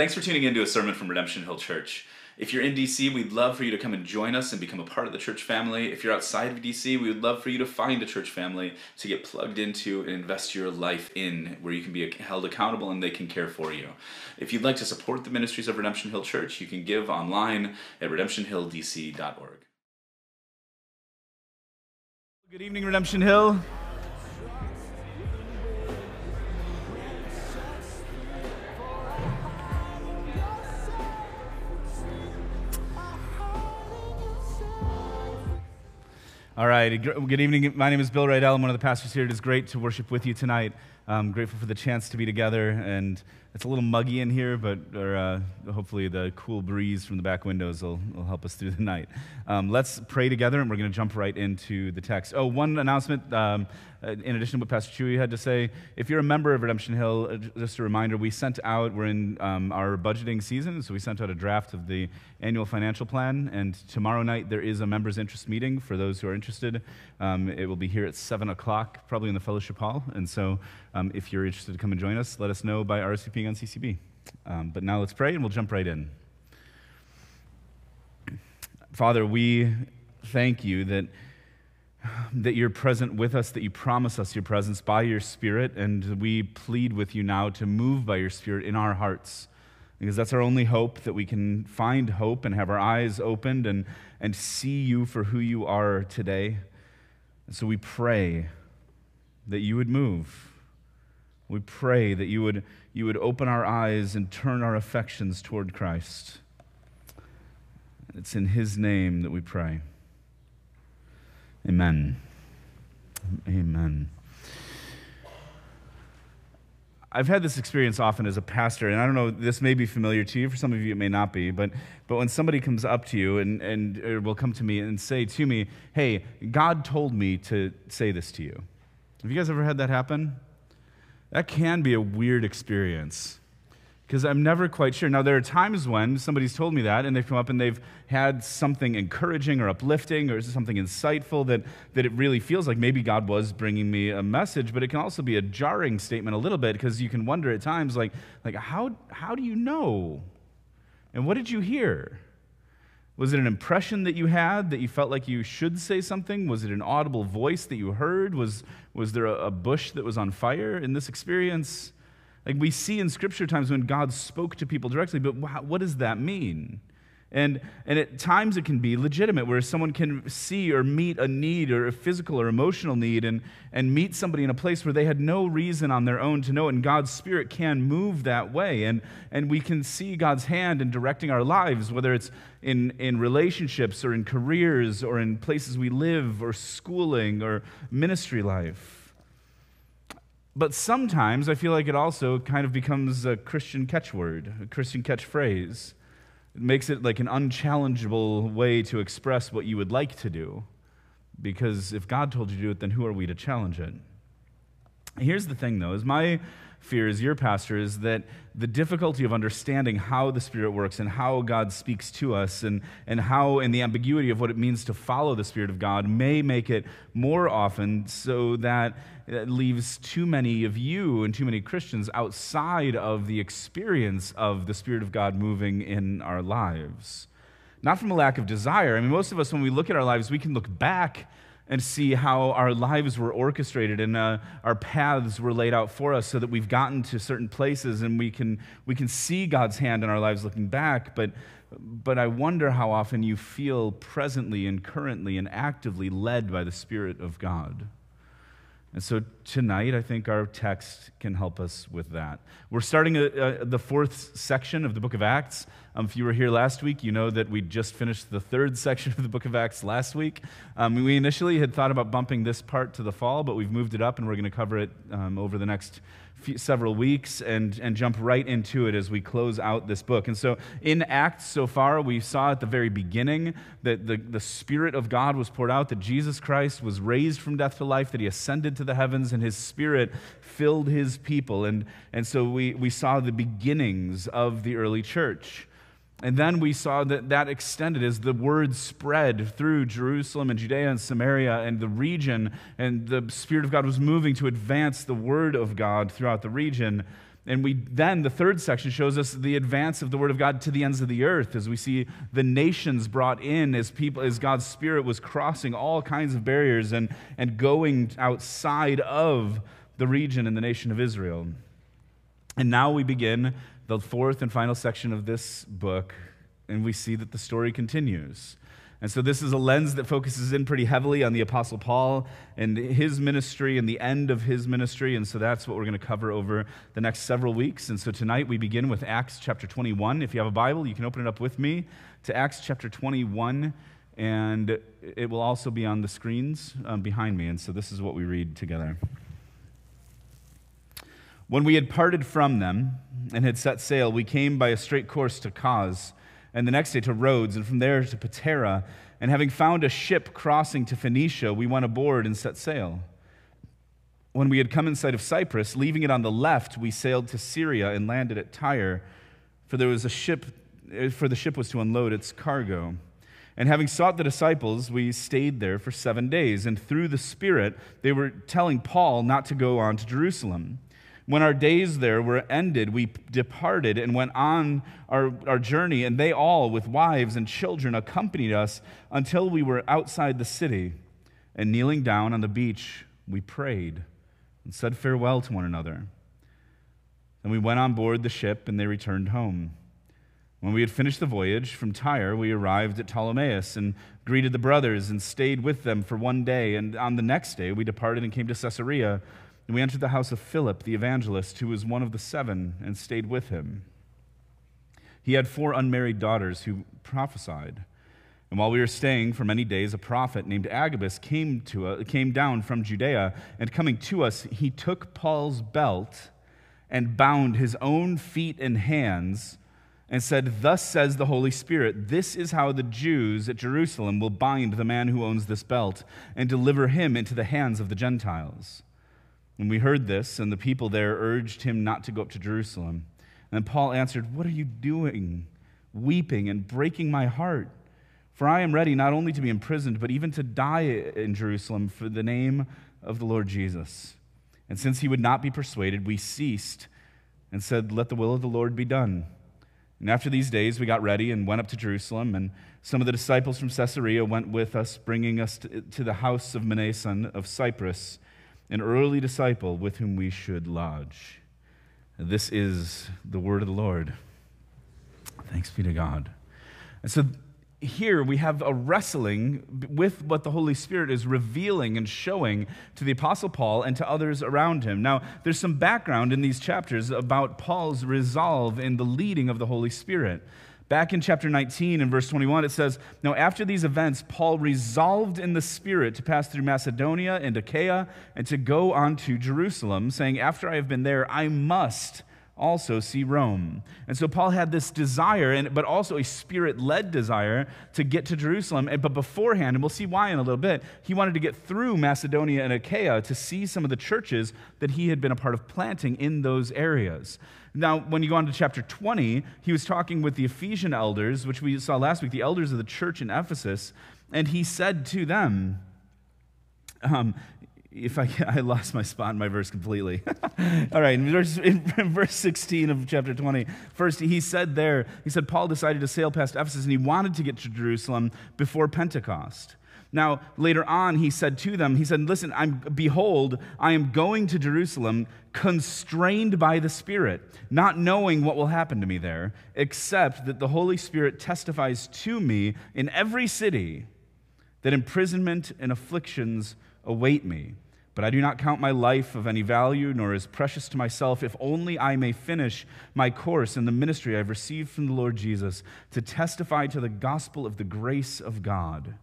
Thanks for tuning in to a sermon from Redemption Hill Church. If you're in DC, we'd love for you to come and join us and become a part of the church family. If you're outside of DC, we would love for you to find a church family to get plugged into and invest your life in, where you can be held accountable and they can care for you. If you'd like to support the ministries of Redemption Hill Church, you can give online at redemptionhilldc.org. Good evening, Redemption Hill. All right. Good evening. My name is Bill Rydell. I'm one of the pastors here. It is great to worship with you tonight. I'm grateful for the chance to be together. And it's a little muggy in here, but or, uh, hopefully the cool breeze from the back windows will, will help us through the night. Um, let's pray together, and we're going to jump right into the text. Oh, one announcement. Um, uh, in addition to what Pastor Chewy had to say, if you're a member of Redemption Hill, uh, just a reminder, we sent out, we're in um, our budgeting season, so we sent out a draft of the annual financial plan, and tomorrow night there is a members' interest meeting for those who are interested. Um, it will be here at 7 o'clock, probably in the fellowship hall, and so um, if you're interested to come and join us, let us know by RSVPing on CCB. Um, but now let's pray, and we'll jump right in. Father, we thank you that that you're present with us, that you promise us your presence by your Spirit, and we plead with you now to move by your Spirit in our hearts. Because that's our only hope, that we can find hope and have our eyes opened and, and see you for who you are today. And so we pray that you would move. We pray that you would, you would open our eyes and turn our affections toward Christ. It's in his name that we pray. Amen. Amen. I've had this experience often as a pastor, and I don't know, this may be familiar to you. For some of you, it may not be. But, but when somebody comes up to you and, and will come to me and say to me, Hey, God told me to say this to you. Have you guys ever had that happen? That can be a weird experience because I'm never quite sure. Now, there are times when somebody's told me that and they've come up and they've had something encouraging or uplifting or something insightful that, that it really feels like maybe God was bringing me a message, but it can also be a jarring statement a little bit because you can wonder at times, like, like how, how do you know? And what did you hear? Was it an impression that you had that you felt like you should say something? Was it an audible voice that you heard? Was, was there a, bush that was on fire in this experience? Like we see in scripture times when God spoke to people directly, but what does that mean? And, and at times it can be legitimate, where someone can see or meet a need or a physical or emotional need and, and meet somebody in a place where they had no reason on their own to know. And God's Spirit can move that way. And, and we can see God's hand in directing our lives, whether it's in, in relationships or in careers or in places we live or schooling or ministry life. But sometimes I feel like it also kind of becomes a Christian catchword, a Christian catchphrase. It makes it like an unchallengeable way to express what you would like to do. Because if God told you to do it, then who are we to challenge it? Here's the thing, though, is my fear as your pastor is that the difficulty of understanding how the Spirit works and how God speaks to us and, and how, and the ambiguity of what it means to follow the Spirit of God may make it more often so that it leaves too many of you and too many Christians outside of the experience of the Spirit of God moving in our lives. Not from a lack of desire. I mean, most of us, when we look at our lives, we can look back and see how our lives were orchestrated and uh, our paths were laid out for us so that we've gotten to certain places and we can, we can see God's hand in our lives looking back. But, but I wonder how often you feel presently and currently and actively led by the Spirit of God. And so tonight, I think our text can help us with that. We're starting a, a, the fourth section of the book of Acts. Um, if you were here last week, you know that we just finished the third section of the book of Acts last week. Um, we initially had thought about bumping this part to the fall, but we've moved it up and we're going to cover it um, over the next few, several weeks and, and jump right into it as we close out this book. And so, in Acts so far, we saw at the very beginning that the, the Spirit of God was poured out, that Jesus Christ was raised from death to life, that he ascended to the heavens, and his Spirit filled his people. And, and so, we, we saw the beginnings of the early church. And then we saw that that extended as the word spread through Jerusalem and Judea and Samaria and the region, and the Spirit of God was moving to advance the word of God throughout the region. And we then, the third section shows us the advance of the word of God to the ends of the earth as we see the nations brought in as people, as God's Spirit was crossing all kinds of barriers and, and going outside of the region and the nation of Israel. And now we begin the fourth and final section of this book, and we see that the story continues. And so, this is a lens that focuses in pretty heavily on the Apostle Paul and his ministry and the end of his ministry. And so, that's what we're going to cover over the next several weeks. And so, tonight we begin with Acts chapter 21. If you have a Bible, you can open it up with me to Acts chapter 21. And it will also be on the screens um, behind me. And so, this is what we read together. When we had parted from them and had set sail, we came by a straight course to Cos and the next day to Rhodes, and from there to Patara. And having found a ship crossing to Phoenicia, we went aboard and set sail. When we had come in sight of Cyprus, leaving it on the left, we sailed to Syria and landed at Tyre, for there was a ship, eh, for the ship was to unload its cargo. And having sought the disciples, we stayed there for seven days. And through the Spirit, they were telling Paul not to go on to Jerusalem. When our days there were ended, we departed and went on our, our journey, and they all, with wives and children, accompanied us until we were outside the city. And kneeling down on the beach, we prayed and said farewell to one another. Then we went on board the ship, and they returned home. When we had finished the voyage from Tyre, we arrived at Ptolemais and greeted the brothers and stayed with them for one day. And on the next day, we departed and came to Caesarea and we entered the house of Philip the evangelist, who was one of the seven, and stayed with him. He had four unmarried daughters who prophesied. And while we were staying for many days, a prophet named Agabus came, to, uh, came down from Judea, and coming to us, he took Paul's belt and bound his own feet and hands and said, Thus says the Holy Spirit, this is how the Jews at Jerusalem will bind the man who owns this belt and deliver him into the hands of the Gentiles. When we heard this, and the people there urged him not to go up to Jerusalem. And Paul answered, What are you doing, weeping and breaking my heart? For I am ready not only to be imprisoned, but even to die in Jerusalem for the name of the Lord Jesus. And since he would not be persuaded, we ceased and said, Let the will of the Lord be done. And after these days, we got ready and went up to Jerusalem. And some of the disciples from Caesarea went with us, bringing us to, the house of Mnason of Cyprus an early disciple with whom we should lodge. This is the word of the Lord. Thanks be to God. And so here we have a wrestling with what the Holy Spirit is revealing and showing to the Apostle Paul and to others around him. Now, there's some background in these chapters about Paul's resolve in the leading of the Holy Spirit. Back in chapter 19 and verse 21, it says, Now after these events, Paul resolved in the Spirit to pass through Macedonia and Achaia and to go on to Jerusalem, saying, After I have been there, I must also see Rome. And so Paul had this desire, and, but also a spirit led desire to get to Jerusalem. But beforehand, and we'll see why in a little bit, he wanted to get through Macedonia and Achaia to see some of the churches that he had been a part of planting in those areas. Now, when you go on to chapter 20, he was talking with the Ephesian elders, which we saw last week, the elders of the church in Ephesus, and he said to them, um, if I, I lost my spot in my verse completely. All right, in verse, in verse 16 of chapter 20, first he said there, he said, Paul decided to sail past Ephesus and he wanted to get to Jerusalem before Pentecost. Now, later on, he said to them, He said, Listen, I'm, behold, I am going to Jerusalem, constrained by the Spirit, not knowing what will happen to me there, except that the Holy Spirit testifies to me in every city that imprisonment and afflictions await me. But I do not count my life of any value, nor as precious to myself, if only I may finish my course in the ministry I've received from the Lord Jesus to testify to the gospel of the grace of God.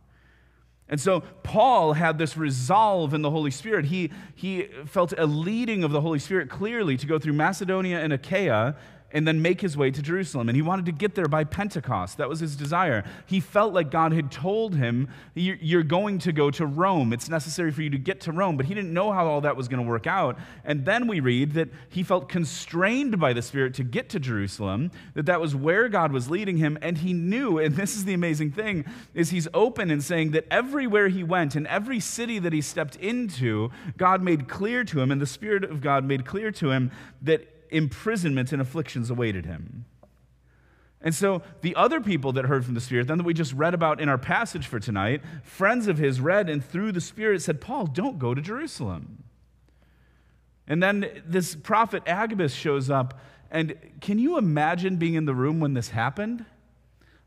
And so Paul had this resolve in the Holy Spirit. He, he felt a leading of the Holy Spirit clearly to go through Macedonia and Achaia and then make his way to Jerusalem. And he wanted to get there by Pentecost. That was his desire. He felt like God had told him, You're going to go to Rome. It's necessary for you to get to Rome. But he didn't know how all that was going to work out. And then we read that he felt constrained by the Spirit to get to Jerusalem, that that was where God was leading him. And he knew, and this is the amazing thing, is he's open in saying that everywhere he went, in every city that he stepped into, God made clear to him, and the Spirit of God made clear to him that imprisonment and afflictions awaited him. And so the other people that heard from the Spirit, then that we just read about in our passage for tonight, friends of his read and through the Spirit said, Paul, don't go to Jerusalem. And then this prophet Agabus shows up. And can you imagine being in the room when this happened?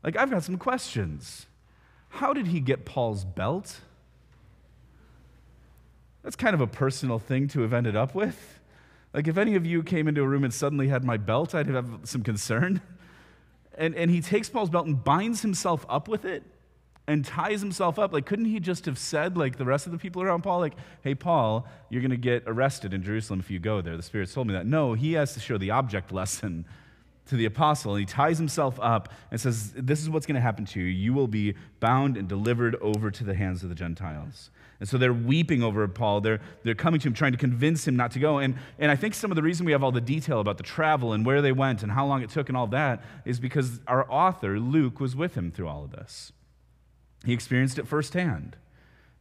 Like, I've got some questions. How did he get Paul's belt? That's kind of a personal thing to have ended up with. Like, if any of you came into a room and suddenly had my belt, I'd have some concern. And, and he takes Paul's belt and binds himself up with it and ties himself up. Like, couldn't he just have said, like the rest of the people around Paul, like, hey, Paul, you're going to get arrested in Jerusalem if you go there? The Spirit told me that. No, he has to show the object lesson to the apostle. And he ties himself up and says, This is what's going to happen to you. You will be bound and delivered over to the hands of the Gentiles. And so they're weeping over Paul. They're, they're coming to him, trying to convince him not to go. And, and I think some of the reason we have all the detail about the travel and where they went and how long it took and all that is because our author, Luke, was with him through all of this. He experienced it firsthand.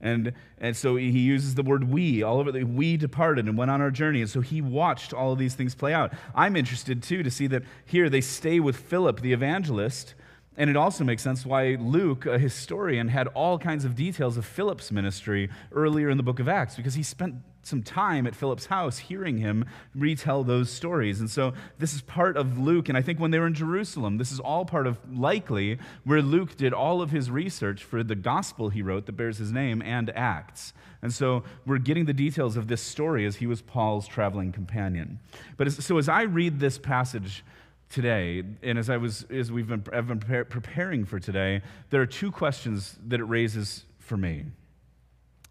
And, and so he uses the word we all over the we departed and went on our journey. And so he watched all of these things play out. I'm interested too to see that here they stay with Philip the evangelist and it also makes sense why Luke, a historian, had all kinds of details of Philip's ministry earlier in the book of Acts, because he spent some time at Philip's house hearing him retell those stories. And so this is part of Luke. And I think when they were in Jerusalem, this is all part of likely where Luke did all of his research for the gospel he wrote that bears his name and Acts. And so we're getting the details of this story as he was Paul's traveling companion. But as, so as I read this passage, today, and as I was as we've been, I've been preparing for today, there are two questions that it raises for me.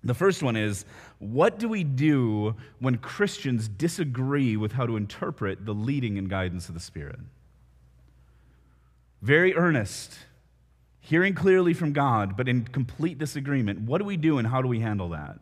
The first one is what do we do when Christians disagree with how to interpret the leading and guidance of the Spirit? Very earnest, hearing clearly from God, but in complete disagreement. What do we do and how do we handle that?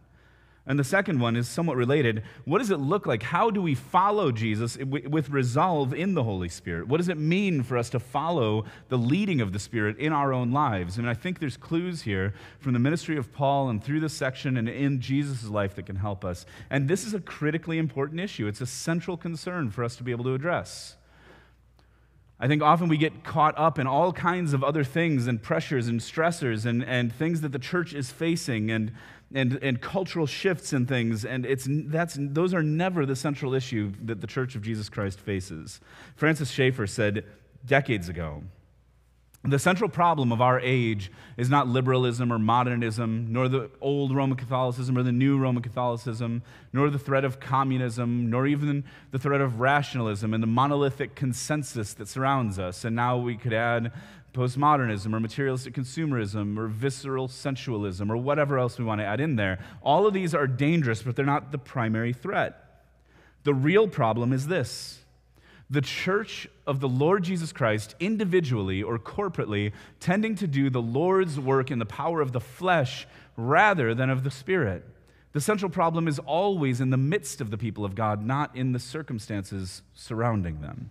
And the second one is somewhat related. What does it look like? How do we follow Jesus with resolve in the Holy Spirit? What does it mean for us to follow the leading of the Spirit in our own lives? And I think there's clues here from the ministry of Paul and through this section and in Jesus' life that can help us. And this is a critically important issue, it's a central concern for us to be able to address. I think often we get caught up in all kinds of other things and pressures and stressors and, and things that the church is facing and, and, and cultural shifts and things. And it's, that's, those are never the central issue that the church of Jesus Christ faces. Francis Schaeffer said decades ago the central problem of our age is not liberalism or modernism, nor the old Roman Catholicism or the new Roman Catholicism, nor the threat of communism, nor even the threat of rationalism and the monolithic consensus that surrounds us. And now we could add postmodernism or materialistic consumerism or visceral sensualism or whatever else we want to add in there. All of these are dangerous, but they're not the primary threat. The real problem is this the church of the Lord Jesus Christ, individually or corporately, tending to do the Lord's work in the power of the flesh rather than of the Spirit. The central problem is always in the midst of the people of God, not in the circumstances surrounding them.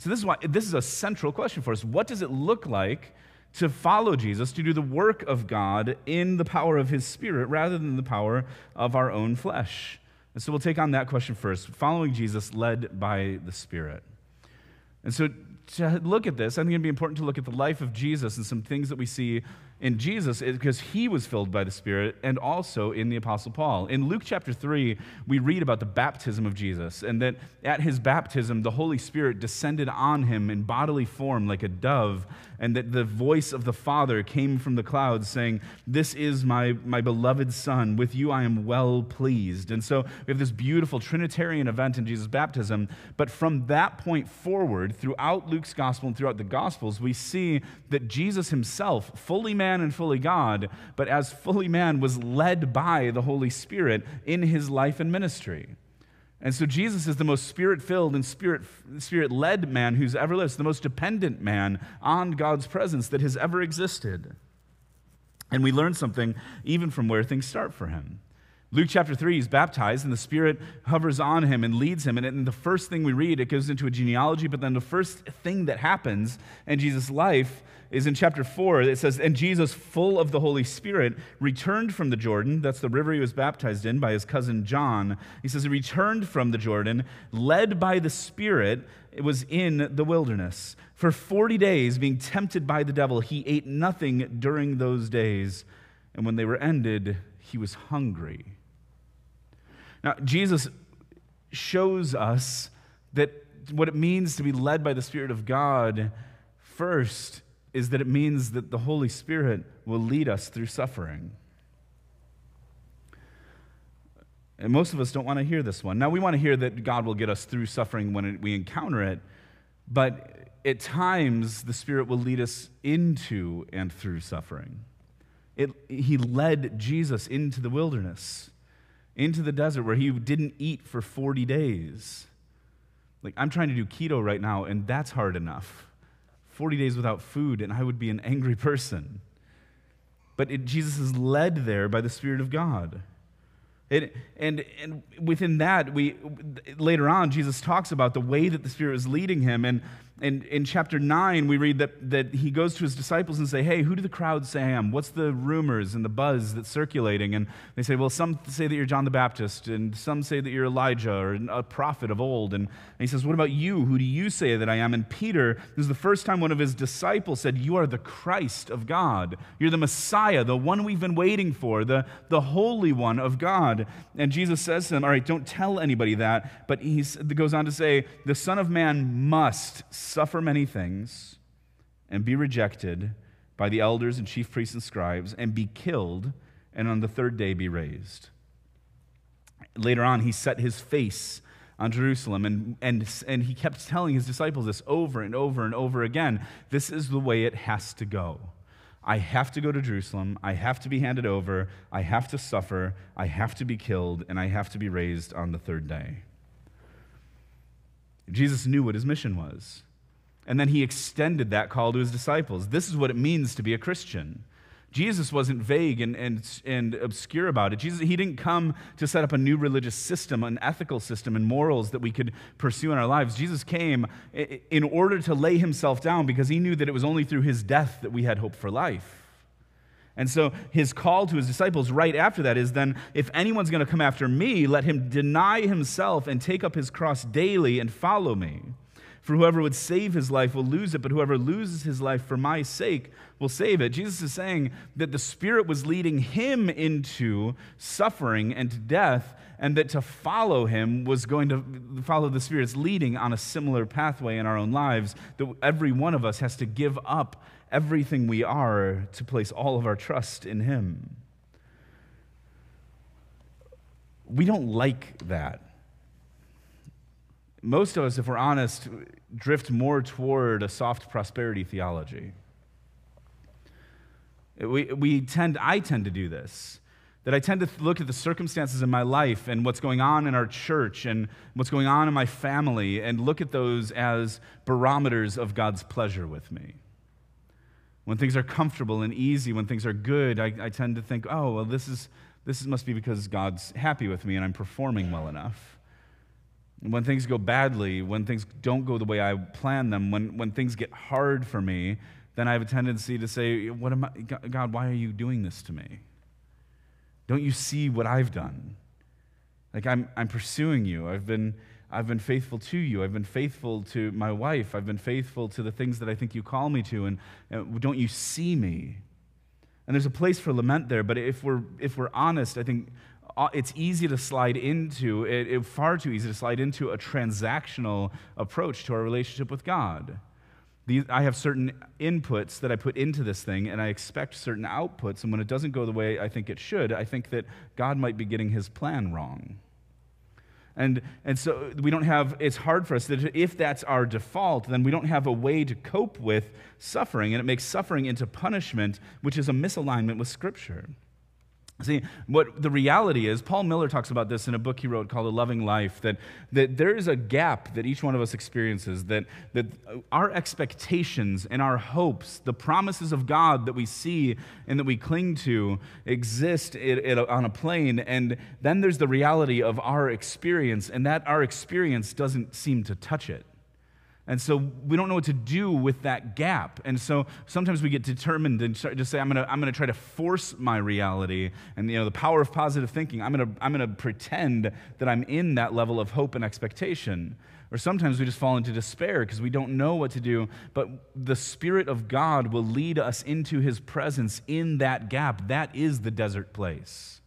So, this is why this is a central question for us. What does it look like to follow Jesus, to do the work of God in the power of his Spirit rather than the power of our own flesh? And so we'll take on that question first following Jesus led by the Spirit. And so to look at this, I think it'd be important to look at the life of Jesus and some things that we see in Jesus because he was filled by the Spirit and also in the Apostle Paul. In Luke chapter 3, we read about the baptism of Jesus and that at his baptism, the Holy Spirit descended on him in bodily form like a dove and that the voice of the Father came from the clouds saying, This is my, my beloved Son. With you I am well pleased. And so we have this beautiful Trinitarian event in Jesus' baptism. But from that point forward, throughout Luke's gospel and throughout the gospels, we see that Jesus himself, fully man and fully God, but as fully man, was led by the Holy Spirit in his life and ministry. And so Jesus is the most spirit filled and spirit led man who's ever lived, the most dependent man on God's presence that has ever existed. And we learn something even from where things start for him. Luke chapter 3, he's baptized, and the Spirit hovers on him and leads him. And the first thing we read, it goes into a genealogy, but then the first thing that happens in Jesus' life is in chapter 4. It says, And Jesus, full of the Holy Spirit, returned from the Jordan. That's the river he was baptized in by his cousin John. He says, He returned from the Jordan, led by the Spirit, it was in the wilderness. For 40 days, being tempted by the devil, he ate nothing during those days. And when they were ended, he was hungry. Now, Jesus shows us that what it means to be led by the Spirit of God first is that it means that the Holy Spirit will lead us through suffering. And most of us don't want to hear this one. Now, we want to hear that God will get us through suffering when we encounter it, but at times the Spirit will lead us into and through suffering. It, he led Jesus into the wilderness, into the desert where he didn't eat for 40 days. Like, I'm trying to do keto right now, and that's hard enough. 40 days without food, and I would be an angry person. But it, Jesus is led there by the Spirit of God. It, and, and within that, we, later on, Jesus talks about the way that the Spirit is leading him. And in, in chapter 9, we read that, that he goes to his disciples and say, Hey, who do the crowds say I am? What's the rumors and the buzz that's circulating? And they say, Well, some say that you're John the Baptist, and some say that you're Elijah or a prophet of old. And, and he says, What about you? Who do you say that I am? And Peter, this is the first time one of his disciples said, You are the Christ of God. You're the Messiah, the one we've been waiting for, the, the Holy One of God. And Jesus says to them, All right, don't tell anybody that. But he goes on to say, The Son of Man must suffer many things and be rejected by the elders and chief priests and scribes and be killed and on the third day be raised. Later on, he set his face on Jerusalem and, and, and he kept telling his disciples this over and over and over again. This is the way it has to go. I have to go to Jerusalem. I have to be handed over. I have to suffer. I have to be killed. And I have to be raised on the third day. Jesus knew what his mission was. And then he extended that call to his disciples. This is what it means to be a Christian. Jesus wasn't vague and, and, and obscure about it. Jesus, he didn't come to set up a new religious system, an ethical system, and morals that we could pursue in our lives. Jesus came in order to lay himself down because he knew that it was only through his death that we had hope for life. And so his call to his disciples right after that is then, if anyone's going to come after me, let him deny himself and take up his cross daily and follow me. For whoever would save his life will lose it, but whoever loses his life for my sake will save it. Jesus is saying that the Spirit was leading him into suffering and death, and that to follow him was going to follow the Spirit's leading on a similar pathway in our own lives, that every one of us has to give up everything we are to place all of our trust in him. We don't like that. Most of us, if we're honest, drift more toward a soft prosperity theology. We, we tend, I tend to do this. That I tend to look at the circumstances in my life and what's going on in our church and what's going on in my family and look at those as barometers of God's pleasure with me. When things are comfortable and easy, when things are good, I, I tend to think, oh, well, this, is, this must be because God's happy with me and I'm performing well enough. When things go badly, when things don't go the way I plan them, when, when things get hard for me, then I have a tendency to say, what am I, God, why are you doing this to me? Don't you see what I've done? Like I'm, I'm pursuing you. I've been, I've been faithful to you. I've been faithful to my wife. I've been faithful to the things that I think you call me to. And, and don't you see me? And there's a place for lament there, but if we're, if we're honest, I think Uh, it's easy to slide into, it, it, far too easy to slide into a transactional approach to our relationship with God. These, I have certain inputs that I put into this thing, and I expect certain outputs. And when it doesn't go the way I think it should, I think that God might be getting his plan wrong. And, and so we don't have, it's hard for us that if that's our default, then we don't have a way to cope with suffering. And it makes suffering into punishment, which is a misalignment with Scripture. See, what the reality is, Paul Miller talks about this in a book he wrote called A Loving Life, that, that there is a gap that each one of us experiences, that, that our expectations and our hopes, the promises of God that we see and that we cling to, exist on a plane, and then there's the reality of our experience, and that our experience doesn't seem to touch it. And so we don't know what to do with that gap. And so sometimes we get determined and just say, I'm going to I'm to try to force my reality. And, you know, the power of positive thinking, I'm to I'm going to pretend that I'm in that level of hope and expectation. Or sometimes we just fall into despair because we don't know what to do. But the Spirit of God will lead us into His presence in that gap. That is the desert place.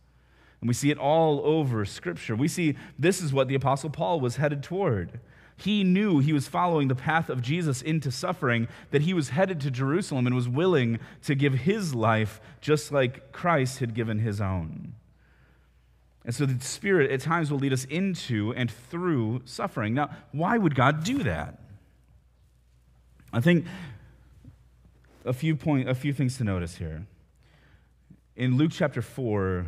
And we see it all over Scripture. We see this is what the Apostle Paul was headed toward. He knew he was following the path of Jesus into suffering, that he was headed to Jerusalem and was willing to give his life just like Christ had given his own. And so the Spirit at times will lead us into and through suffering. Now, why would God do that? I think a few, point, a few things to notice here. In Luke chapter 4,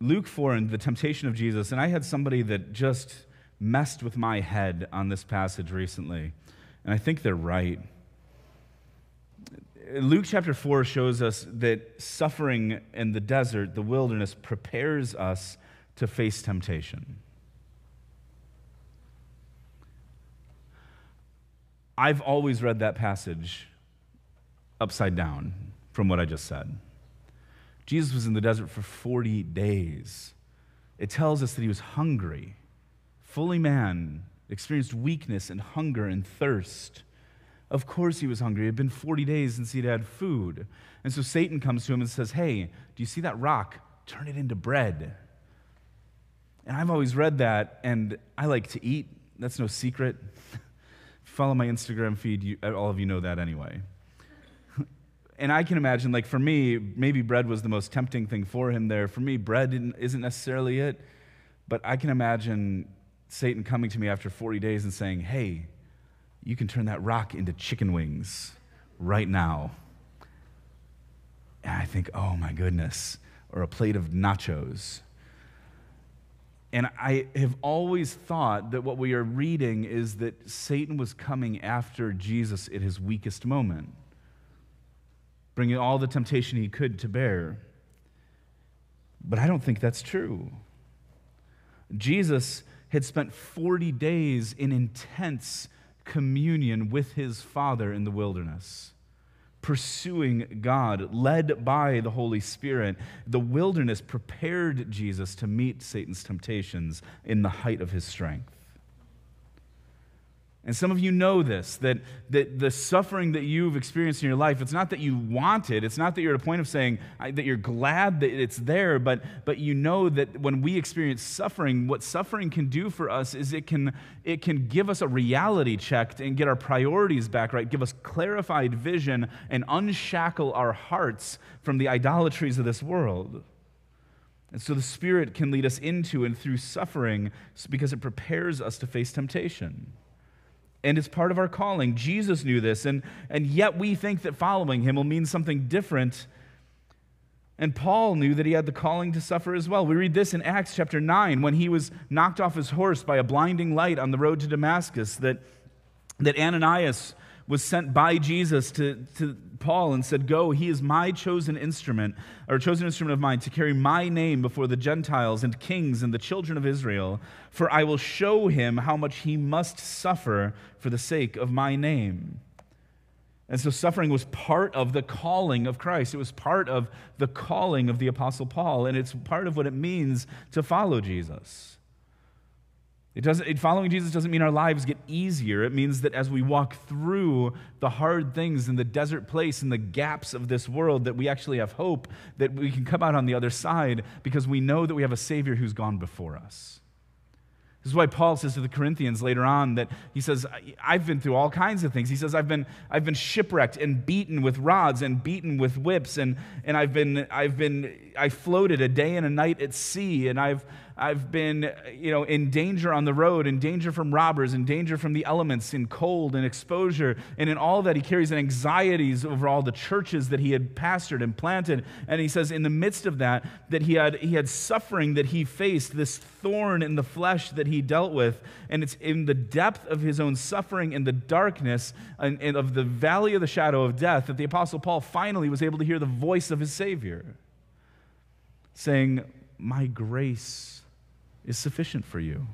Luke 4 and the temptation of Jesus, and I had somebody that just messed with my head on this passage recently, and I think they're right. Luke chapter 4 shows us that suffering in the desert, the wilderness, prepares us to face temptation. I've always read that passage upside down from what I just said. Jesus was in the desert for 40 days. It tells us that he was hungry fully man, experienced weakness and hunger and thirst. Of course, he was hungry. It had been 40 days since he'd had food. And so Satan comes to him and says, Hey, do you see that rock? Turn it into bread. And I've always read that, and I like to eat. That's no secret. Follow my Instagram feed, you, all of you know that anyway. and I can imagine, like, for me, maybe bread was the most tempting thing for him there. For me, bread isn't necessarily it, but I can imagine Satan coming to me after 40 days and saying, Hey, you can turn that rock into chicken wings right now. And I think, Oh my goodness, or a plate of nachos. And I have always thought that what we are reading is that Satan was coming after Jesus at his weakest moment, bringing all the temptation he could to bear. But I don't think that's true. Jesus had spent 40 days in intense communion with his Father in the wilderness, pursuing God, led by the Holy Spirit. The wilderness prepared Jesus to meet Satan's temptations in the height of his strength. And some of you know this that, that the suffering that you've experienced in your life, it's not that you want it. It's not that you're at a point of saying that you're glad that it's there, but, but you know that when we experience suffering, what suffering can do for us is it can, it can give us a reality check and get our priorities back right, give us clarified vision, and unshackle our hearts from the idolatries of this world. And so the Spirit can lead us into and through suffering because it prepares us to face temptation and it's part of our calling. Jesus knew this, and, and yet we think that following him will mean something different. And Paul knew that he had the calling to suffer as well. We read this in Acts chapter 9 when he was knocked off his horse by a blinding light on the road to Damascus, that, that Ananias was sent by Jesus to, to Paul and said, Go, he is my chosen instrument, or chosen instrument of mine, to carry my name before the Gentiles and kings and the children of Israel. For I will show him how much he must suffer for the sake of my name. And so suffering was part of the calling of Christ. It was part of the calling of the Apostle Paul, and it's part of what it means to follow Jesus. It doesn't, it, following Jesus doesn't mean our lives get easier. It means that as we walk through the hard things in the desert place and the gaps of this world, that we actually have hope that we can come out on the other side because we know that we have a Savior who's gone before us. This is why Paul says to the Corinthians later on that he says, I've been through all kinds of things. He says, I've been, I've been shipwrecked and beaten with rods and beaten with whips, and, and I've been, I've been, I floated a day and a night at sea, and I've, I've been, you know, in danger on the road, in danger from robbers, in danger from the elements, in cold and exposure. And in all that, he carries anxieties over all the churches that he had pastored and planted. And he says, in the midst of that, that he had, he had suffering that he faced, this thorn in the flesh that he dealt with. And it's in the depth of his own suffering, in the darkness and, and of the valley of the shadow of death, that the Apostle Paul finally was able to hear the voice of his Savior saying, My grace is sufficient for you.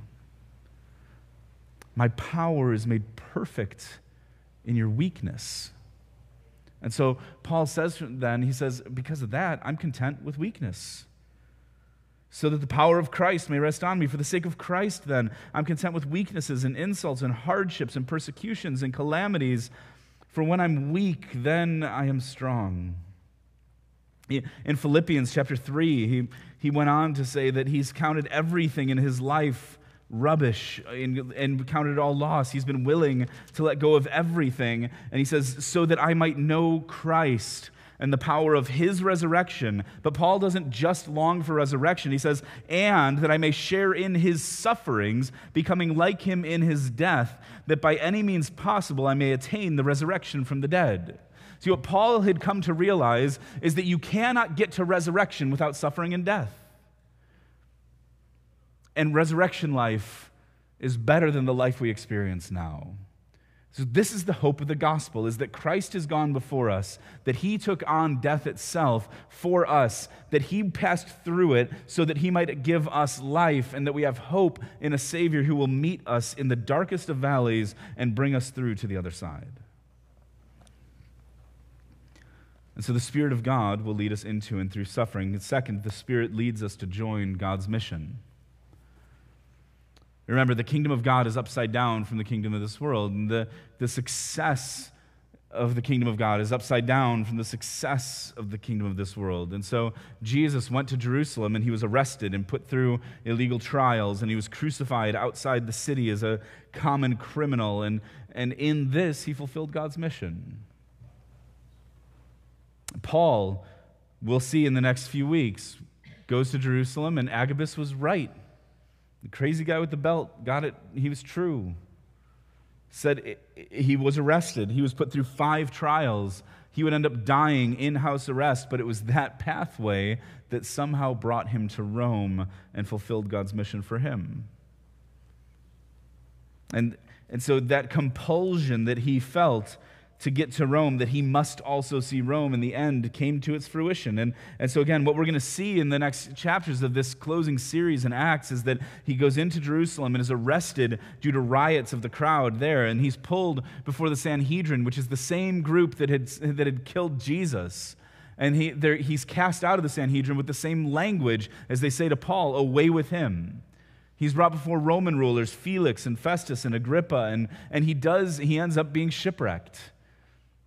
My power is made perfect in your weakness. And so Paul says then, he says, Because of that, I'm content with weakness. So that the power of Christ may rest on me. For the sake of Christ, then, I'm content with weaknesses and insults and hardships and persecutions and calamities. For when I'm weak, then I am strong. In Philippians chapter 3, he, he went on to say that he's counted everything in his life rubbish and, and counted it all loss. He's been willing to let go of everything. And he says, so that I might know Christ and the power of his resurrection. But Paul doesn't just long for resurrection. He says, and that I may share in his sufferings, becoming like him in his death, that by any means possible I may attain the resurrection from the dead. See, what Paul had come to realize is that you cannot get to resurrection without suffering and death. And resurrection life is better than the life we experience now. So this is the hope of the gospel is that Christ has gone before us, that he took on death itself for us, that he passed through it so that he might give us life and that we have hope in a savior who will meet us in the darkest of valleys and bring us through to the other side. And so the Spirit of God will lead us into and through suffering. And second, the Spirit leads us to join God's mission. Remember, the kingdom of God is upside down from the kingdom of this world. And the, the success of the kingdom of God is upside down from the success of the kingdom of this world. And so Jesus went to Jerusalem and he was arrested and put through illegal trials and he was crucified outside the city as a common criminal. And, and in this, he fulfilled God's mission. Paul, we'll see in the next few weeks, goes to Jerusalem, and Agabus was right. The crazy guy with the belt got it, he was true. Said he was arrested, he was put through five trials. He would end up dying in house arrest, but it was that pathway that somehow brought him to Rome and fulfilled God's mission for him. And, and so that compulsion that he felt to get to Rome, that he must also see Rome in the end came to its fruition. And, and so, again, what we're going to see in the next chapters of this closing series in Acts is that he goes into Jerusalem and is arrested due to riots of the crowd there. And he's pulled before the Sanhedrin, which is the same group that had, that had killed Jesus. And he, there, he's cast out of the Sanhedrin with the same language as they say to Paul, away with him. He's brought before Roman rulers, Felix and Festus and Agrippa, and, and he does, he ends up being shipwrecked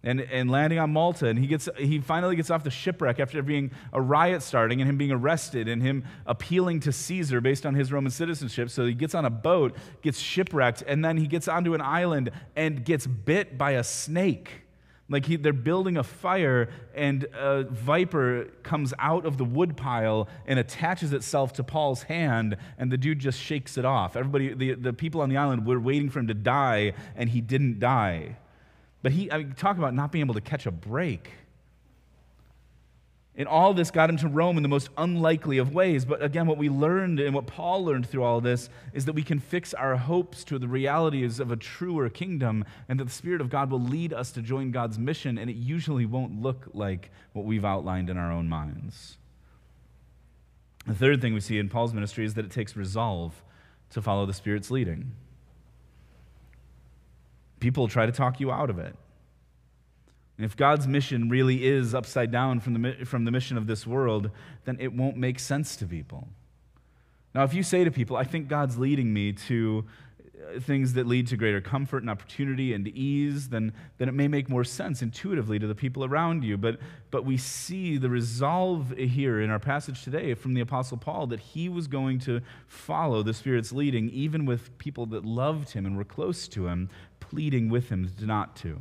and, and landing on Malta. And he, gets, he finally gets off the shipwreck after being a riot starting and him being arrested and him appealing to Caesar based on his Roman citizenship. So he gets on a boat, gets shipwrecked, and then he gets onto an island and gets bit by a snake. Like he, they're building a fire, and a viper comes out of the woodpile and attaches itself to Paul's hand, and the dude just shakes it off. Everybody, the, the people on the island were waiting for him to die, and he didn't die. But he, I mean, talk about not being able to catch a break. And all this got him to Rome in the most unlikely of ways. But again, what we learned and what Paul learned through all this is that we can fix our hopes to the realities of a truer kingdom and that the Spirit of God will lead us to join God's mission, and it usually won't look like what we've outlined in our own minds. The third thing we see in Paul's ministry is that it takes resolve to follow the Spirit's leading people try to talk you out of it. And if God's mission really is upside down from the, from the mission of this world, then it won't make sense to people. Now, if you say to people, I think God's leading me to uh, things that lead to greater comfort and opportunity and ease, then, then it may make more sense intuitively to the people around you. But, but we see the resolve here in our passage today from the Apostle Paul that he was going to follow the Spirit's leading, even with people that loved him and were close to him, pleading with him not to.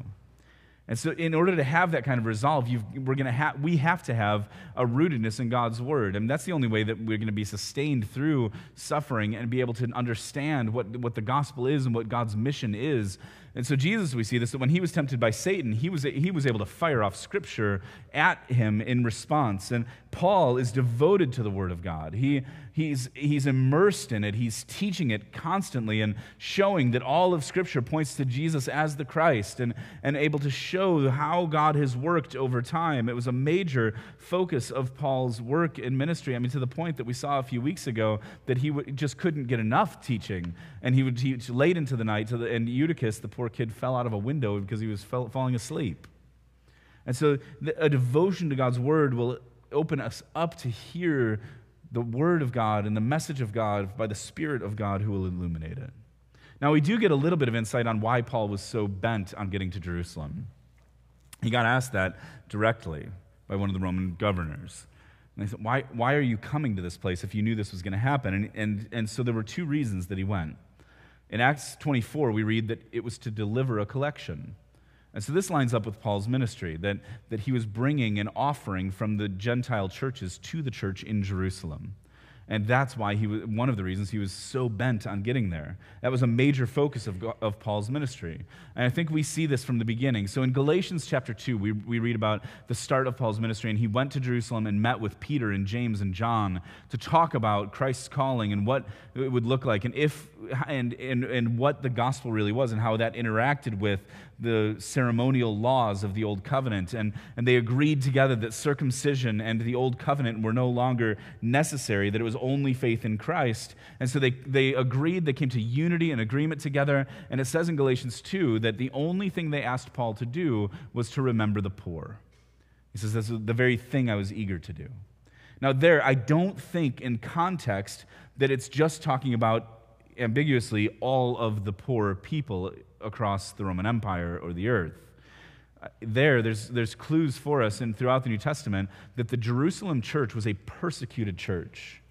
And so, in order to have that kind of resolve, we're gonna ha- we have to have a rootedness in God's word. And that's the only way that we're going to be sustained through suffering and be able to understand what, what the gospel is and what God's mission is. And so, Jesus, we see this that when he was tempted by Satan, he was, he was able to fire off scripture at him in response. And Paul is devoted to the word of God. He, he's, he's immersed in it, he's teaching it constantly and showing that all of scripture points to Jesus as the Christ and, and able to show how God has worked over time. It was a major focus of Paul's work in ministry. I mean, to the point that we saw a few weeks ago that he w- just couldn't get enough teaching. And he would teach late into the night, the, and Eutychus, the poor kid, fell out of a window because he was fell, falling asleep. And so, the, a devotion to God's word will open us up to hear the word of God and the message of God by the Spirit of God who will illuminate it. Now, we do get a little bit of insight on why Paul was so bent on getting to Jerusalem. He got asked that directly by one of the Roman governors. And they said, why, why are you coming to this place if you knew this was going to happen? And, and, and so there were two reasons that he went. In Acts 24, we read that it was to deliver a collection. And so this lines up with Paul's ministry that, that he was bringing an offering from the Gentile churches to the church in Jerusalem. And that's why he was, one of the reasons he was so bent on getting there. That was a major focus of, of Paul's ministry. And I think we see this from the beginning. So in Galatians chapter 2, we, we read about the start of Paul's ministry, and he went to Jerusalem and met with Peter and James and John to talk about Christ's calling and what it would look like, and, if, and, and, and what the gospel really was, and how that interacted with the ceremonial laws of the Old Covenant. And, and they agreed together that circumcision and the Old Covenant were no longer necessary, that it was only faith in Christ. And so they, they agreed, they came to unity and agreement together. And it says in Galatians 2 that the only thing they asked Paul to do was to remember the poor. He says, That's the very thing I was eager to do. Now, there, I don't think in context that it's just talking about ambiguously all of the poor people across the Roman Empire or the earth. Uh, there, there's, there's clues for us and throughout the New Testament that the Jerusalem church was a persecuted church.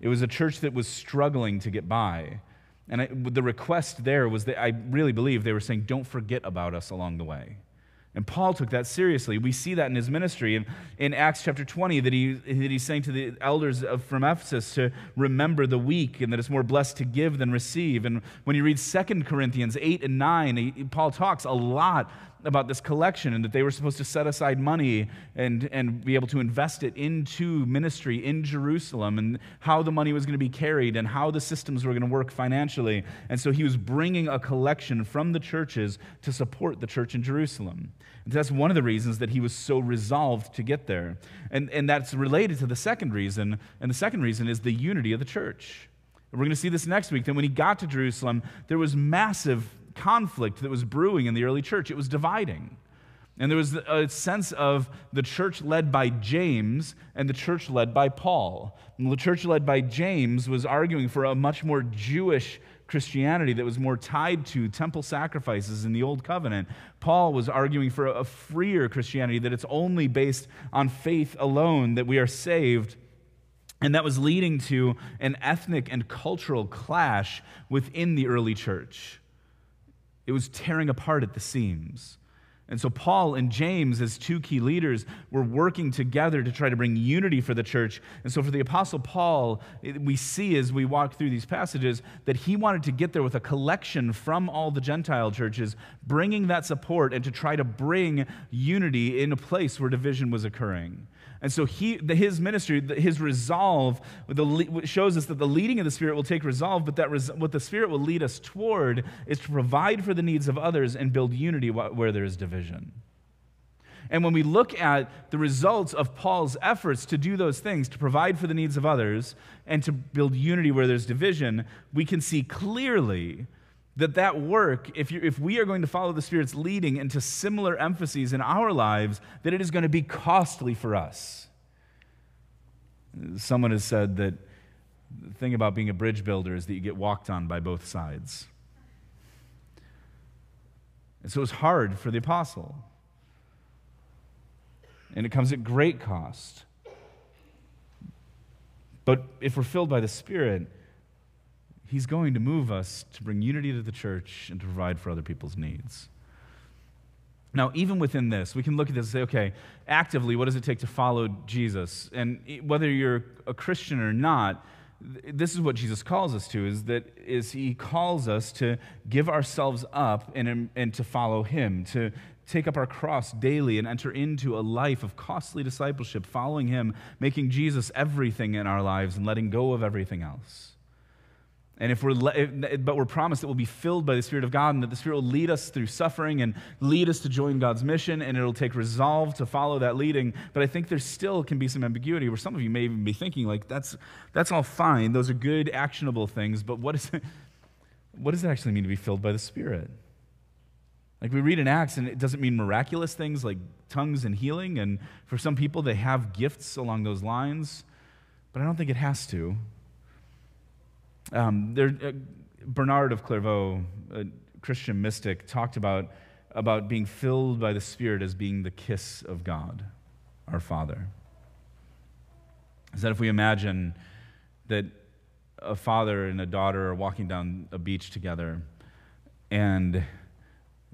It was a church that was struggling to get by. And I, the request there was that I really believe they were saying, don't forget about us along the way. And Paul took that seriously. We see that in his ministry. In, in Acts chapter 20, that, he, that he's saying to the elders of, from Ephesus to remember the weak and that it's more blessed to give than receive. And when you read 2 Corinthians 8 and 9, he, Paul talks a lot about this collection and that they were supposed to set aside money and, and be able to invest it into ministry in Jerusalem and how the money was going to be carried and how the systems were going to work financially. And so he was bringing a collection from the churches to support the church in Jerusalem. And that's one of the reasons that he was so resolved to get there. And, and that's related to the second reason. And the second reason is the unity of the church. we're going to see this next week. That when he got to Jerusalem, there was massive conflict that was brewing in the early church. It was dividing. And there was a sense of the church led by James and the church led by Paul. And the church led by James was arguing for a much more Jewish Christianity that was more tied to temple sacrifices in the Old Covenant. Paul was arguing for a freer Christianity that it's only based on faith alone that we are saved. And that was leading to an ethnic and cultural clash within the early church. It was tearing apart at the seams. And so, Paul and James, as two key leaders, were working together to try to bring unity for the church. And so, for the Apostle Paul, we see as we walk through these passages that he wanted to get there with a collection from all the Gentile churches, bringing that support and to try to bring unity in a place where division was occurring. And so he, his ministry, his resolve, shows us that the leading of the Spirit will take resolve, but that res, what the Spirit will lead us toward is to provide for the needs of others and build unity where there is division. And when we look at the results of Paul's efforts to do those things, to provide for the needs of others and to build unity where there's division, we can see clearly that that work if, you, if we are going to follow the spirit's leading into similar emphases in our lives that it is going to be costly for us. Someone has said that the thing about being a bridge builder is that you get walked on by both sides. And so it's hard for the apostle. And it comes at great cost. But if we're filled by the spirit He's going to move us to bring unity to the church and to provide for other people's needs. Now, even within this, we can look at this and say, okay, actively, what does it take to follow Jesus? And whether you're a Christian or not, this is what Jesus calls us to is that is he calls us to give ourselves up and, and to follow him to take up our cross daily and enter into a life of costly discipleship following him making Jesus everything in our lives and letting go of everything else and if we're, but we're promised that we'll be filled by the Spirit of God and that the Spirit will lead us through suffering and lead us to join God's mission, and it'll take resolve to follow that leading. But I think there still can be some ambiguity where some of you may even be thinking, like, that's, that's all fine. Those are good, actionable things, but what, is it, what does it actually mean to be filled by the Spirit? Like we read in Acts, and it doesn't mean miraculous things like tongues and healing. And for some people, they have gifts along those lines, but I don't think it has to. Um, there, uh, Bernard of Clairvaux, a Christian mystic, talked about, about being filled by the Spirit as being the kiss of God, our Father. Is that if we imagine that a father and a daughter are walking down a beach together, and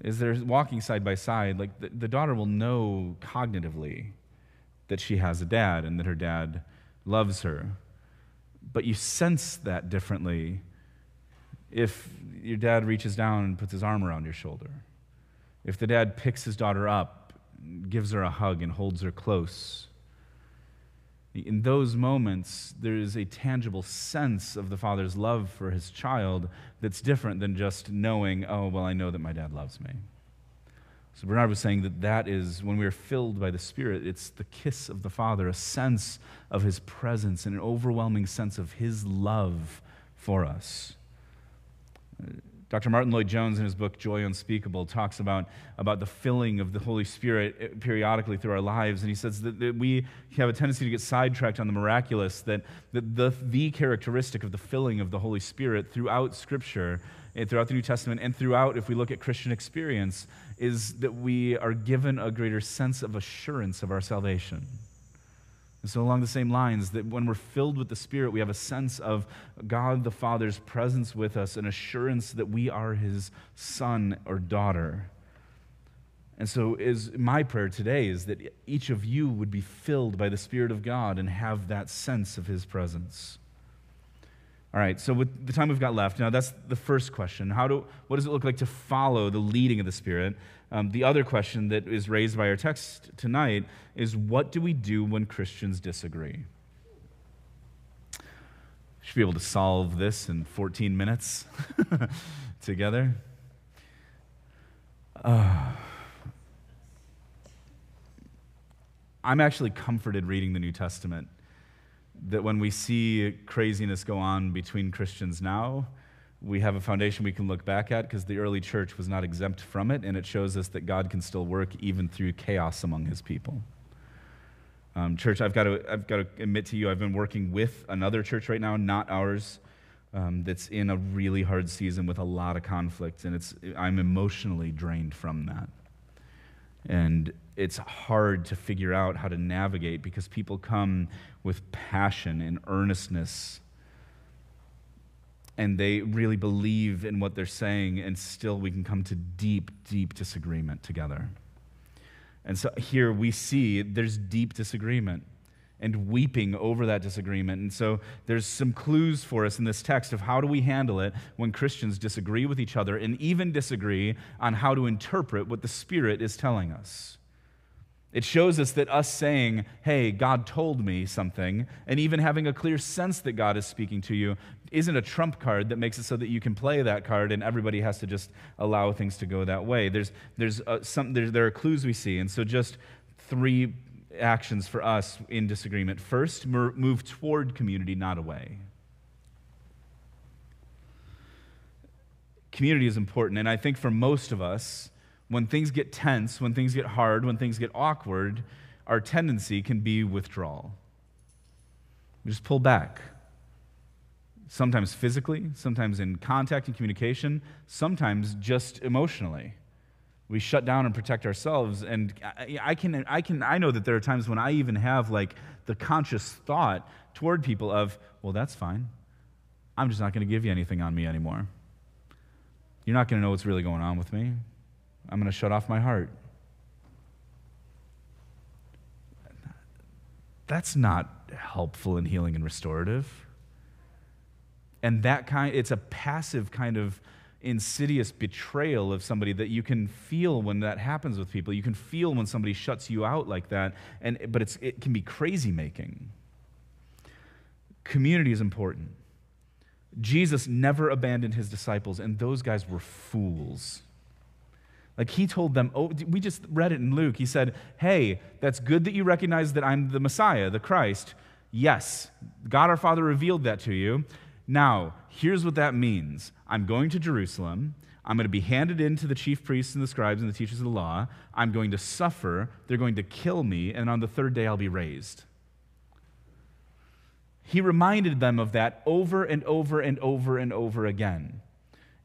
as they're walking side by side, like the, the daughter will know cognitively that she has a dad and that her dad loves her but you sense that differently if your dad reaches down and puts his arm around your shoulder. If the dad picks his daughter up, gives her a hug, and holds her close. In those moments, there is a tangible sense of the father's love for his child that's different than just knowing, oh, well, I know that my dad loves me. So Bernard was saying that that is, when we are filled by the Spirit, it's the kiss of the Father, a sense of His presence and an overwhelming sense of His love for us. Dr. Martyn Lloyd-Jones, in his book Joy Unspeakable, talks about, about the filling of the Holy Spirit periodically through our lives. And he says that, that we have a tendency to get sidetracked on the miraculous, that, that the, the characteristic of the filling of the Holy Spirit throughout Scripture, Eh, throughout the New Testament, and throughout, if we look at Christian experience, is that we are given a greater sense of assurance of our salvation. And so, along the same lines, that when we're filled with the Spirit, we have a sense of God the Father's presence with us, an assurance that we are His son or daughter. And so, is my prayer today is that each of you would be filled by the Spirit of God and have that sense of His presence. All right, so with the time we've got left, now that's the first question. How do, what does it look like to follow the leading of the Spirit? Um, the other question that is raised by our text tonight is what do we do when Christians disagree? Should be able to solve this in 14 minutes together. Uh, I'm actually comforted reading the New Testament that when we see craziness go on between Christians now, we have a foundation we can look back at because the early church was not exempt from it, and it shows us that God can still work even through chaos among his people. Um, church, I've got, to, I've got to admit to you, I've been working with another church right now, not ours, um, that's in a really hard season with a lot of conflict, and it's, I'm emotionally drained from that. And it's hard to figure out how to navigate because people come with passion and earnestness and they really believe in what they're saying, and still we can come to deep, deep disagreement together. And so here we see there's deep disagreement and weeping over that disagreement. And so there's some clues for us in this text of how do we handle it when Christians disagree with each other and even disagree on how to interpret what the Spirit is telling us. It shows us that us saying, hey, God told me something, and even having a clear sense that God is speaking to you, isn't a trump card that makes it so that you can play that card and everybody has to just allow things to go that way. There's, there's uh, some, there, there are clues we see, and so just three actions for us in disagreement. First, move toward community, not away. Community is important, and I think for most of us, when things get tense, when things get hard, when things get awkward, our tendency can be withdrawal. We just pull back. Sometimes physically, sometimes in contact and communication, sometimes just emotionally we shut down and protect ourselves. And I, can i can i know that there are times when i even have like the conscious thought toward people of well that's fine. I'm just not going to give you anything on me anymore. You're not going to know what's really going on with me. I'm going to shut off my heart. That's not helpful and healing and restorative. And that kind it's a passive kind of insidious betrayal of somebody that you can feel when that happens with people. You can feel when somebody shuts you out like that, and, but it can be crazy making. Community is important. Jesus never abandoned his disciples, and those guys were fools. Like he told them, oh, we just read it in Luke. He said, Hey, that's good that you recognize that I'm the Messiah, the Christ. Yes, God our Father revealed that to you. Now, here's what that means I'm going to Jerusalem. I'm going to be handed in to the chief priests and the scribes and the teachers of the law. I'm going to suffer. They're going to kill me. And on the third day, I'll be raised. He reminded them of that over and over and over and over again.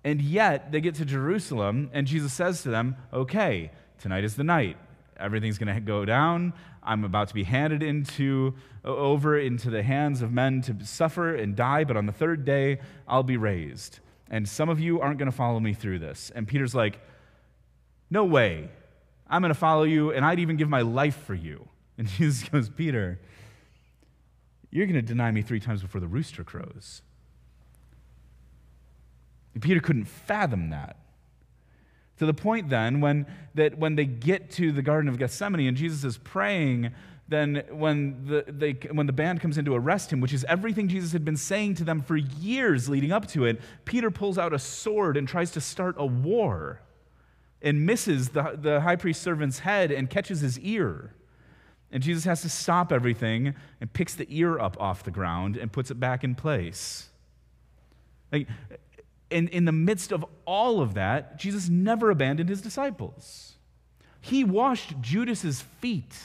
And yet, they get to Jerusalem, and Jesus says to them, Okay, tonight is the night. Everything's going to go down. I'm about to be handed into over into the hands of men to suffer and die, but on the third day I'll be raised. And some of you aren't going to follow me through this. And Peter's like, "No way. I'm going to follow you and I'd even give my life for you." And Jesus goes, "Peter, you're going to deny me 3 times before the rooster crows." And Peter couldn't fathom that. To the point then when, that when they get to the Garden of Gethsemane and Jesus is praying, then when the, they, when the band comes in to arrest him, which is everything Jesus had been saying to them for years leading up to it, Peter pulls out a sword and tries to start a war and misses the, the high priest's servant's head and catches his ear. And Jesus has to stop everything and picks the ear up off the ground and puts it back in place. Like, in, in the midst of all of that, Jesus never abandoned his disciples. He washed Judas's feet.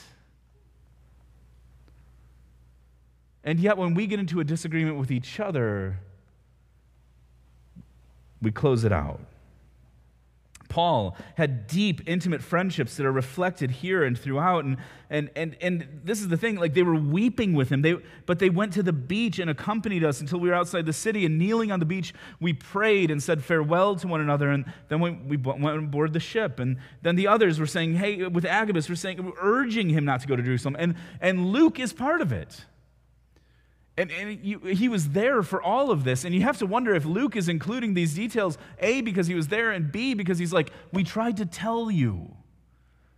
And yet, when we get into a disagreement with each other, we close it out. Paul had deep, intimate friendships that are reflected here and throughout. And, and, and, and this is the thing like they were weeping with him, they, but they went to the beach and accompanied us until we were outside the city. And kneeling on the beach, we prayed and said farewell to one another. And then we, we went aboard the ship. And then the others were saying, hey, with Agabus, we're saying, urging him not to go to Jerusalem. And, and Luke is part of it. And, and you, he was there for all of this. And you have to wonder if Luke is including these details, A, because he was there, and B, because he's like, we tried to tell you.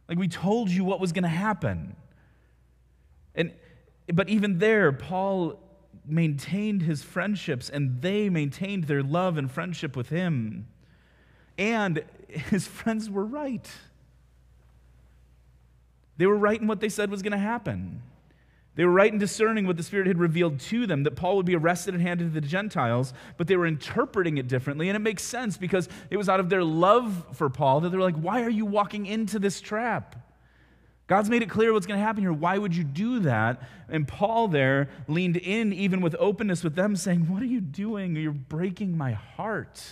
Like, we told you what was going to happen. And, but even there, Paul maintained his friendships, and they maintained their love and friendship with him. And his friends were right. They were right in what they said was going to happen. They were right in discerning what the Spirit had revealed to them that Paul would be arrested and handed to the Gentiles, but they were interpreting it differently. And it makes sense because it was out of their love for Paul that they're like, Why are you walking into this trap? God's made it clear what's going to happen here. Why would you do that? And Paul there leaned in, even with openness with them, saying, What are you doing? You're breaking my heart.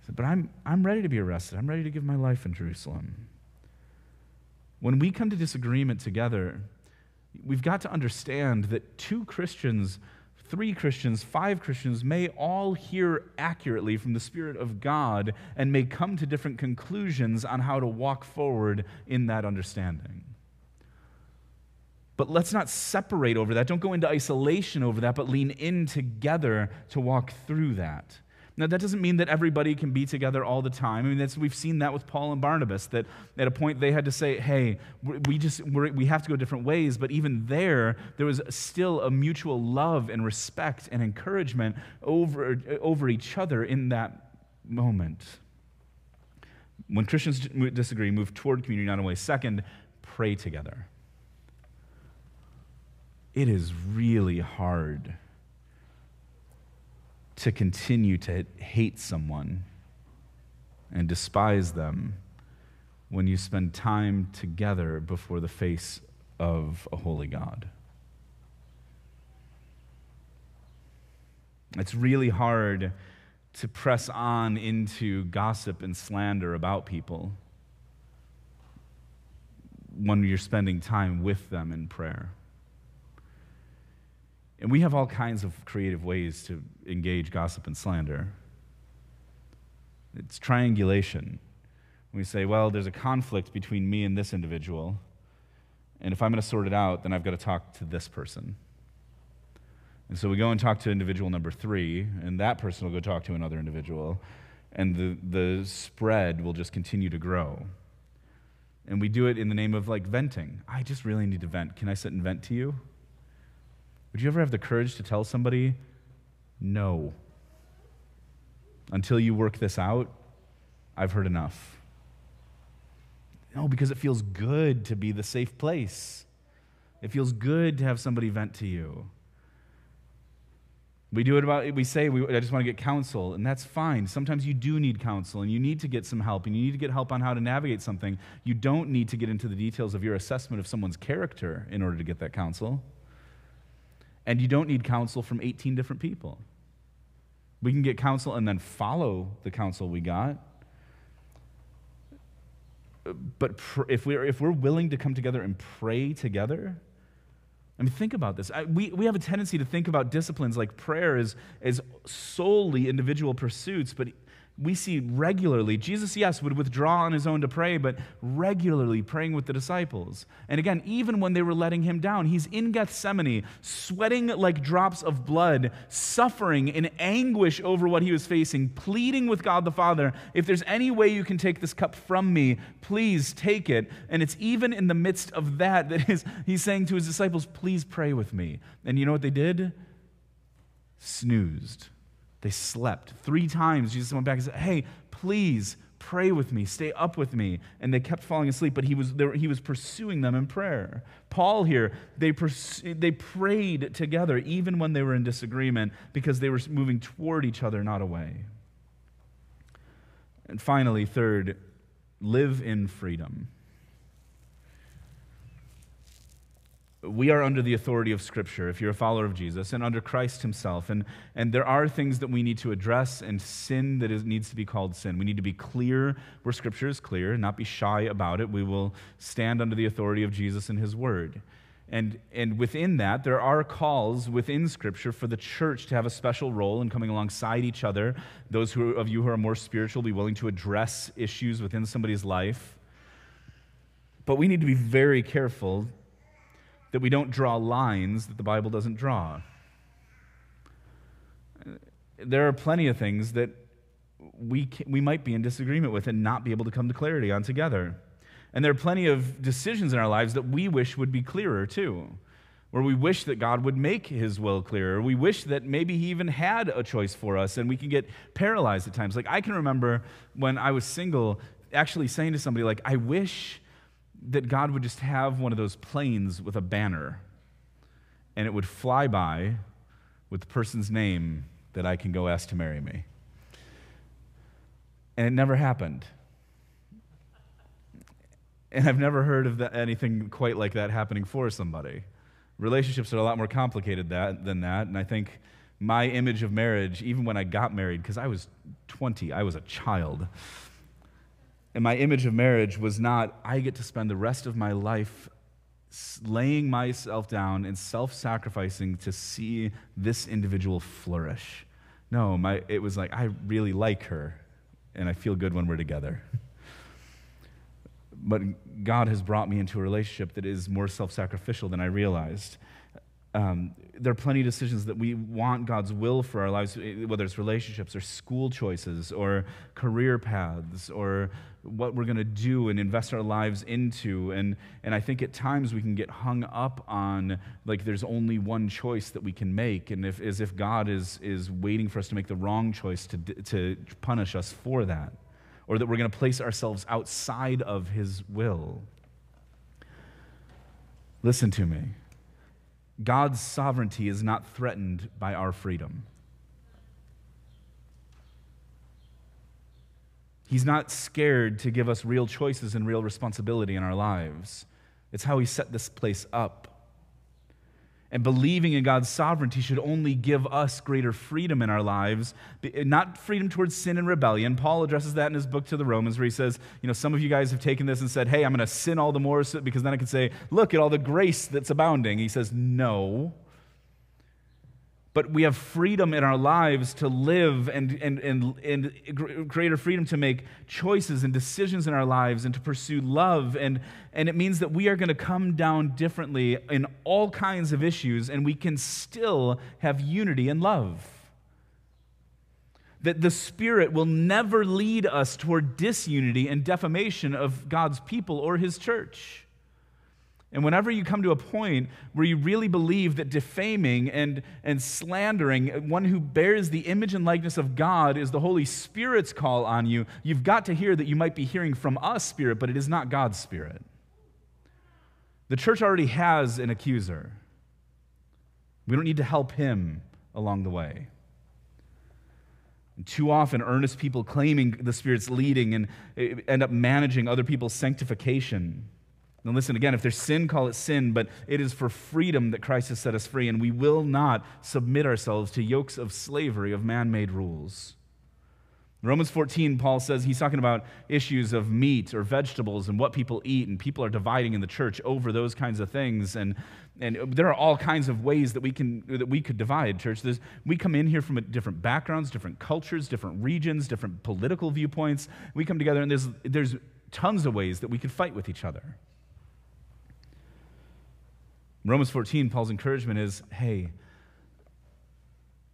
He Said, but I'm, I'm ready to be arrested. I'm ready to give my life in Jerusalem. When we come to disagreement together, we've got to understand that two Christians, three Christians, five Christians may all hear accurately from the Spirit of God and may come to different conclusions on how to walk forward in that understanding. But let's not separate over that. Don't go into isolation over that, but lean in together to walk through that. Now, that doesn't mean that everybody can be together all the time. I mean, we've seen that with Paul and Barnabas, that at a point they had to say, hey, we just, we have to go different ways. But even there, there was still a mutual love and respect and encouragement over, over each other in that moment. When Christians disagree, move toward community not only. Second, pray together. It is really hard to continue to hate someone and despise them when you spend time together before the face of a holy God. It's really hard to press on into gossip and slander about people when you're spending time with them in prayer. And we have all kinds of creative ways to engage gossip and slander. It's triangulation. We say, well, there's a conflict between me and this individual. And if I'm going to sort it out, then I've got to talk to this person. And so we go and talk to individual number three, and that person will go talk to another individual, and the, the spread will just continue to grow. And we do it in the name of like venting. I just really need to vent. Can I sit and vent to you? Would you ever have the courage to tell somebody, no? Until you work this out, I've heard enough. No, because it feels good to be the safe place. It feels good to have somebody vent to you. We do it about, we say, we, I just want to get counsel, and that's fine. Sometimes you do need counsel, and you need to get some help, and you need to get help on how to navigate something. You don't need to get into the details of your assessment of someone's character in order to get that counsel. And you don't need counsel from 18 different people. We can get counsel and then follow the counsel we got. But pr- if, we're, if we're willing to come together and pray together, I mean, think about this. I, we, we have a tendency to think about disciplines like prayer as, as solely individual pursuits, but we see regularly, Jesus, yes, would withdraw on his own to pray, but regularly praying with the disciples. And again, even when they were letting him down, he's in Gethsemane, sweating like drops of blood, suffering in anguish over what he was facing, pleading with God the Father, if there's any way you can take this cup from me, please take it. And it's even in the midst of that that his, he's saying to his disciples, please pray with me. And you know what they did? Snoozed they slept. Three times Jesus went back and said, Hey, please pray with me, stay up with me. And they kept falling asleep, but he was, were, he was pursuing them in prayer. Paul here, they, pers- they prayed together even when they were in disagreement because they were moving toward each other, not away. And finally, third, live in freedom. We are under the authority of Scripture, if you're a follower of Jesus, and under Christ Himself. And, and there are things that we need to address and sin that is, needs to be called sin. We need to be clear where Scripture is clear, not be shy about it. We will stand under the authority of Jesus and His Word. And, and within that, there are calls within Scripture for the church to have a special role in coming alongside each other. Those who, of you who are more spiritual, be willing to address issues within somebody's life. But we need to be very careful that we don't draw lines that the Bible doesn't draw. There are plenty of things that we, can, we might be in disagreement with and not be able to come to clarity on together. And there are plenty of decisions in our lives that we wish would be clearer too, where we wish that God would make his will clearer. We wish that maybe he even had a choice for us and we can get paralyzed at times. Like I can remember when I was single actually saying to somebody like I wish that God would just have one of those planes with a banner and it would fly by with the person's name that I can go ask to marry me. And it never happened. And I've never heard of that, anything quite like that happening for somebody. Relationships are a lot more complicated that, than that. And I think my image of marriage, even when I got married, because I was 20, I was a child. And my image of marriage was not, I get to spend the rest of my life laying myself down and self sacrificing to see this individual flourish. No, my, it was like, I really like her, and I feel good when we're together. but God has brought me into a relationship that is more self sacrificial than I realized. Um, there are plenty of decisions that we want God's will for our lives, eh, whether it's relationships or school choices or career paths or what we're going to do and invest our lives into. And, and I think at times we can get hung up on like there's only one choice that we can make, and if, as if God is, is waiting for us to make the wrong choice to, to punish us for that, or that we're going to place ourselves outside of His will. Listen to me. God's sovereignty is not threatened by our freedom. He's not scared to give us real choices and real responsibility in our lives. It's how He set this place up. And believing in God's sovereignty should only give us greater freedom in our lives, not freedom towards sin and rebellion. Paul addresses that in his book to the Romans, where he says, You know, some of you guys have taken this and said, Hey, I'm going to sin all the more because then I can say, Look at all the grace that's abounding. He says, No. But we have freedom in our lives to live and, and, and, and greater freedom to make choices and decisions in our lives and to pursue love. And, and it means that we are going to come down differently in all kinds of issues, and we can still have unity and love. That the Spirit will never lead us toward disunity and defamation of God's people or His church. And whenever you come to a point where you really believe that defaming and, and slandering one who bears the image and likeness of God is the Holy Spirit's call on you, you've got to hear that you might be hearing from a spirit, but it is not God's spirit. The church already has an accuser. We don't need to help him along the way. And too often, earnest people claiming the Spirit's leading and eh, end up managing other people's sanctification. Now, listen again if there's sin, call it sin, but it is for freedom that Christ has set us free, and we will not submit ourselves to yokes of slavery of man made rules. Romans 14, Paul says he's talking about issues of meat or vegetables and what people eat, and people are dividing in the church over those kinds of things. And, and there are all kinds of ways that we, can, that we could divide church. There's, we come in here from different backgrounds, different cultures, different regions, different political viewpoints. We come together, and there's, there's tons of ways that we could fight with each other. Romans 14, Paul's encouragement is hey,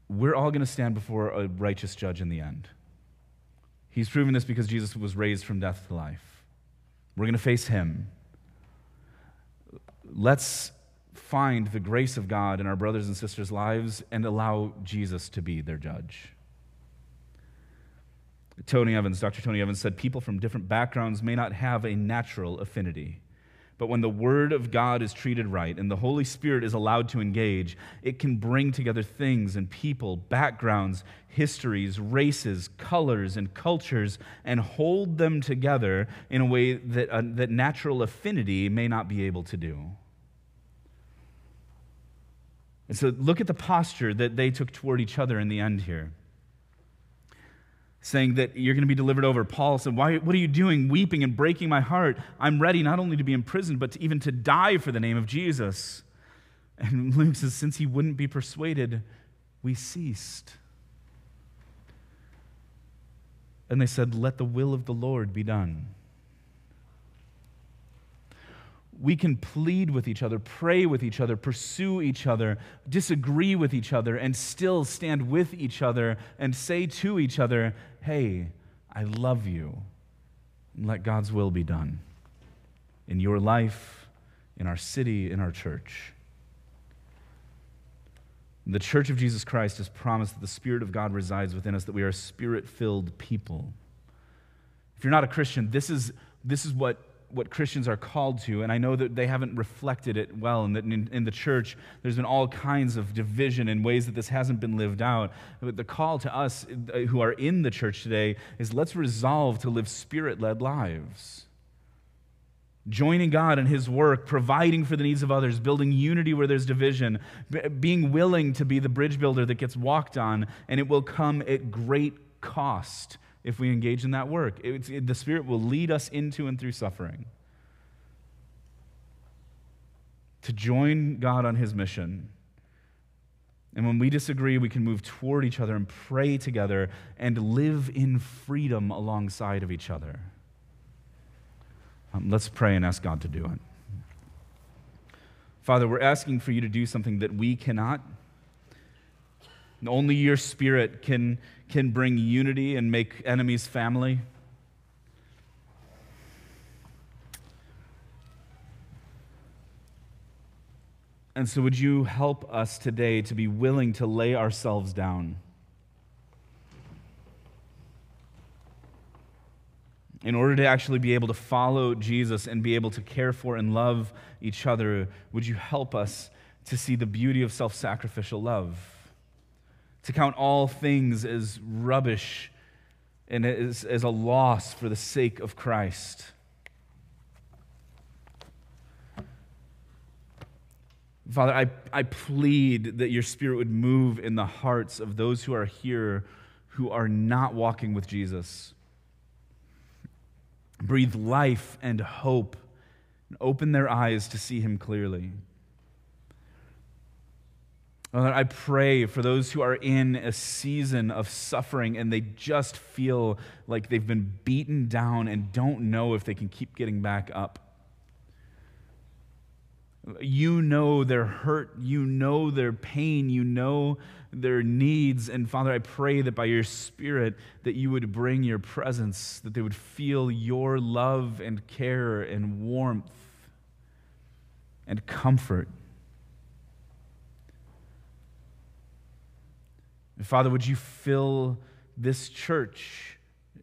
we're all going to stand before a righteous judge in the end. He's proven this because Jesus was raised from death to life. We're going to face him. Let's find the grace of God in our brothers and sisters' lives and allow Jesus to be their judge. Tony Evans, Dr. Tony Evans said, People from different backgrounds may not have a natural affinity. But when the Word of God is treated right and the Holy Spirit is allowed to engage, it can bring together things and people, backgrounds, histories, races, colors, and cultures, and hold them together in a way that, uh, that natural affinity may not be able to do. And so look at the posture that they took toward each other in the end here saying that you're going to be delivered over. Paul said, Why, What are you doing, weeping and breaking my heart? I'm ready not only to be imprisoned, but to even to die for the name of Jesus. And Luke says, Since he wouldn't be persuaded, we ceased. And they said, Let the will of the Lord be done we can plead with each other, pray with each other, pursue each other, disagree with each other, and still stand with each other and say to each other, Hey, I love you. And let God's will be done in your life, in our city, in our church. The church of Jesus Christ has promised that the Spirit of God resides within us, that we are spirit filled people. If you're not a Christian, this is, this is what what Christians are called to, and I know that they haven't reflected it well, and that in, in, the church there's been all kinds of division in ways that this hasn't been lived out. But the call to us uh, who are in the church today is let's resolve to live spirit led lives. Joining God in His work, providing for the needs of others, building unity where there's division, being willing to be the bridge builder that gets walked on, and it will come at great cost if we engage in that work. It, the Spirit will lead us into and through suffering. To join God on His mission. And when we disagree, we can move toward each other and pray together and live in freedom alongside of each other. Um, let's pray and ask God to do it. Father, we're asking for you to do something that we cannot. Only your Spirit can can bring unity and make enemies family. And so, would you help us today to be willing to lay ourselves down? In order to actually be able to follow Jesus and be able to care for and love each other, would you help us to see the beauty of self sacrificial love? To count all things as rubbish and as, as a loss for the sake of Christ. Father, I, I plead that your Spirit would move in the hearts of those who are here who are not walking with Jesus. Breathe life and hope and open their eyes to see him clearly. I pray for those who are in a season of suffering and they just feel like they've been beaten down and don't know if they can keep getting back up. You know their hurt, you know their pain, you know their needs. And Father, I pray that by your Spirit that you would bring your presence, that they would feel your love and care and warmth and comfort. And Father, would you fill this church,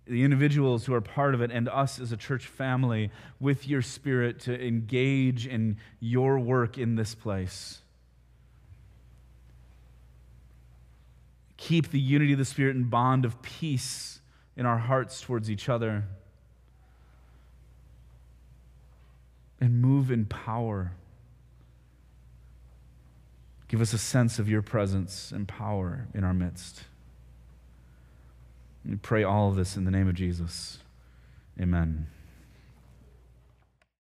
the individuals who are part of it, and us as a church family with your spirit to engage in your work in this place? Keep the unity of the Spirit and bond of peace in our hearts towards each other. And move in power. Give us a sense of your presence and power in our midst. We pray all of this in the name of Jesus. Amen.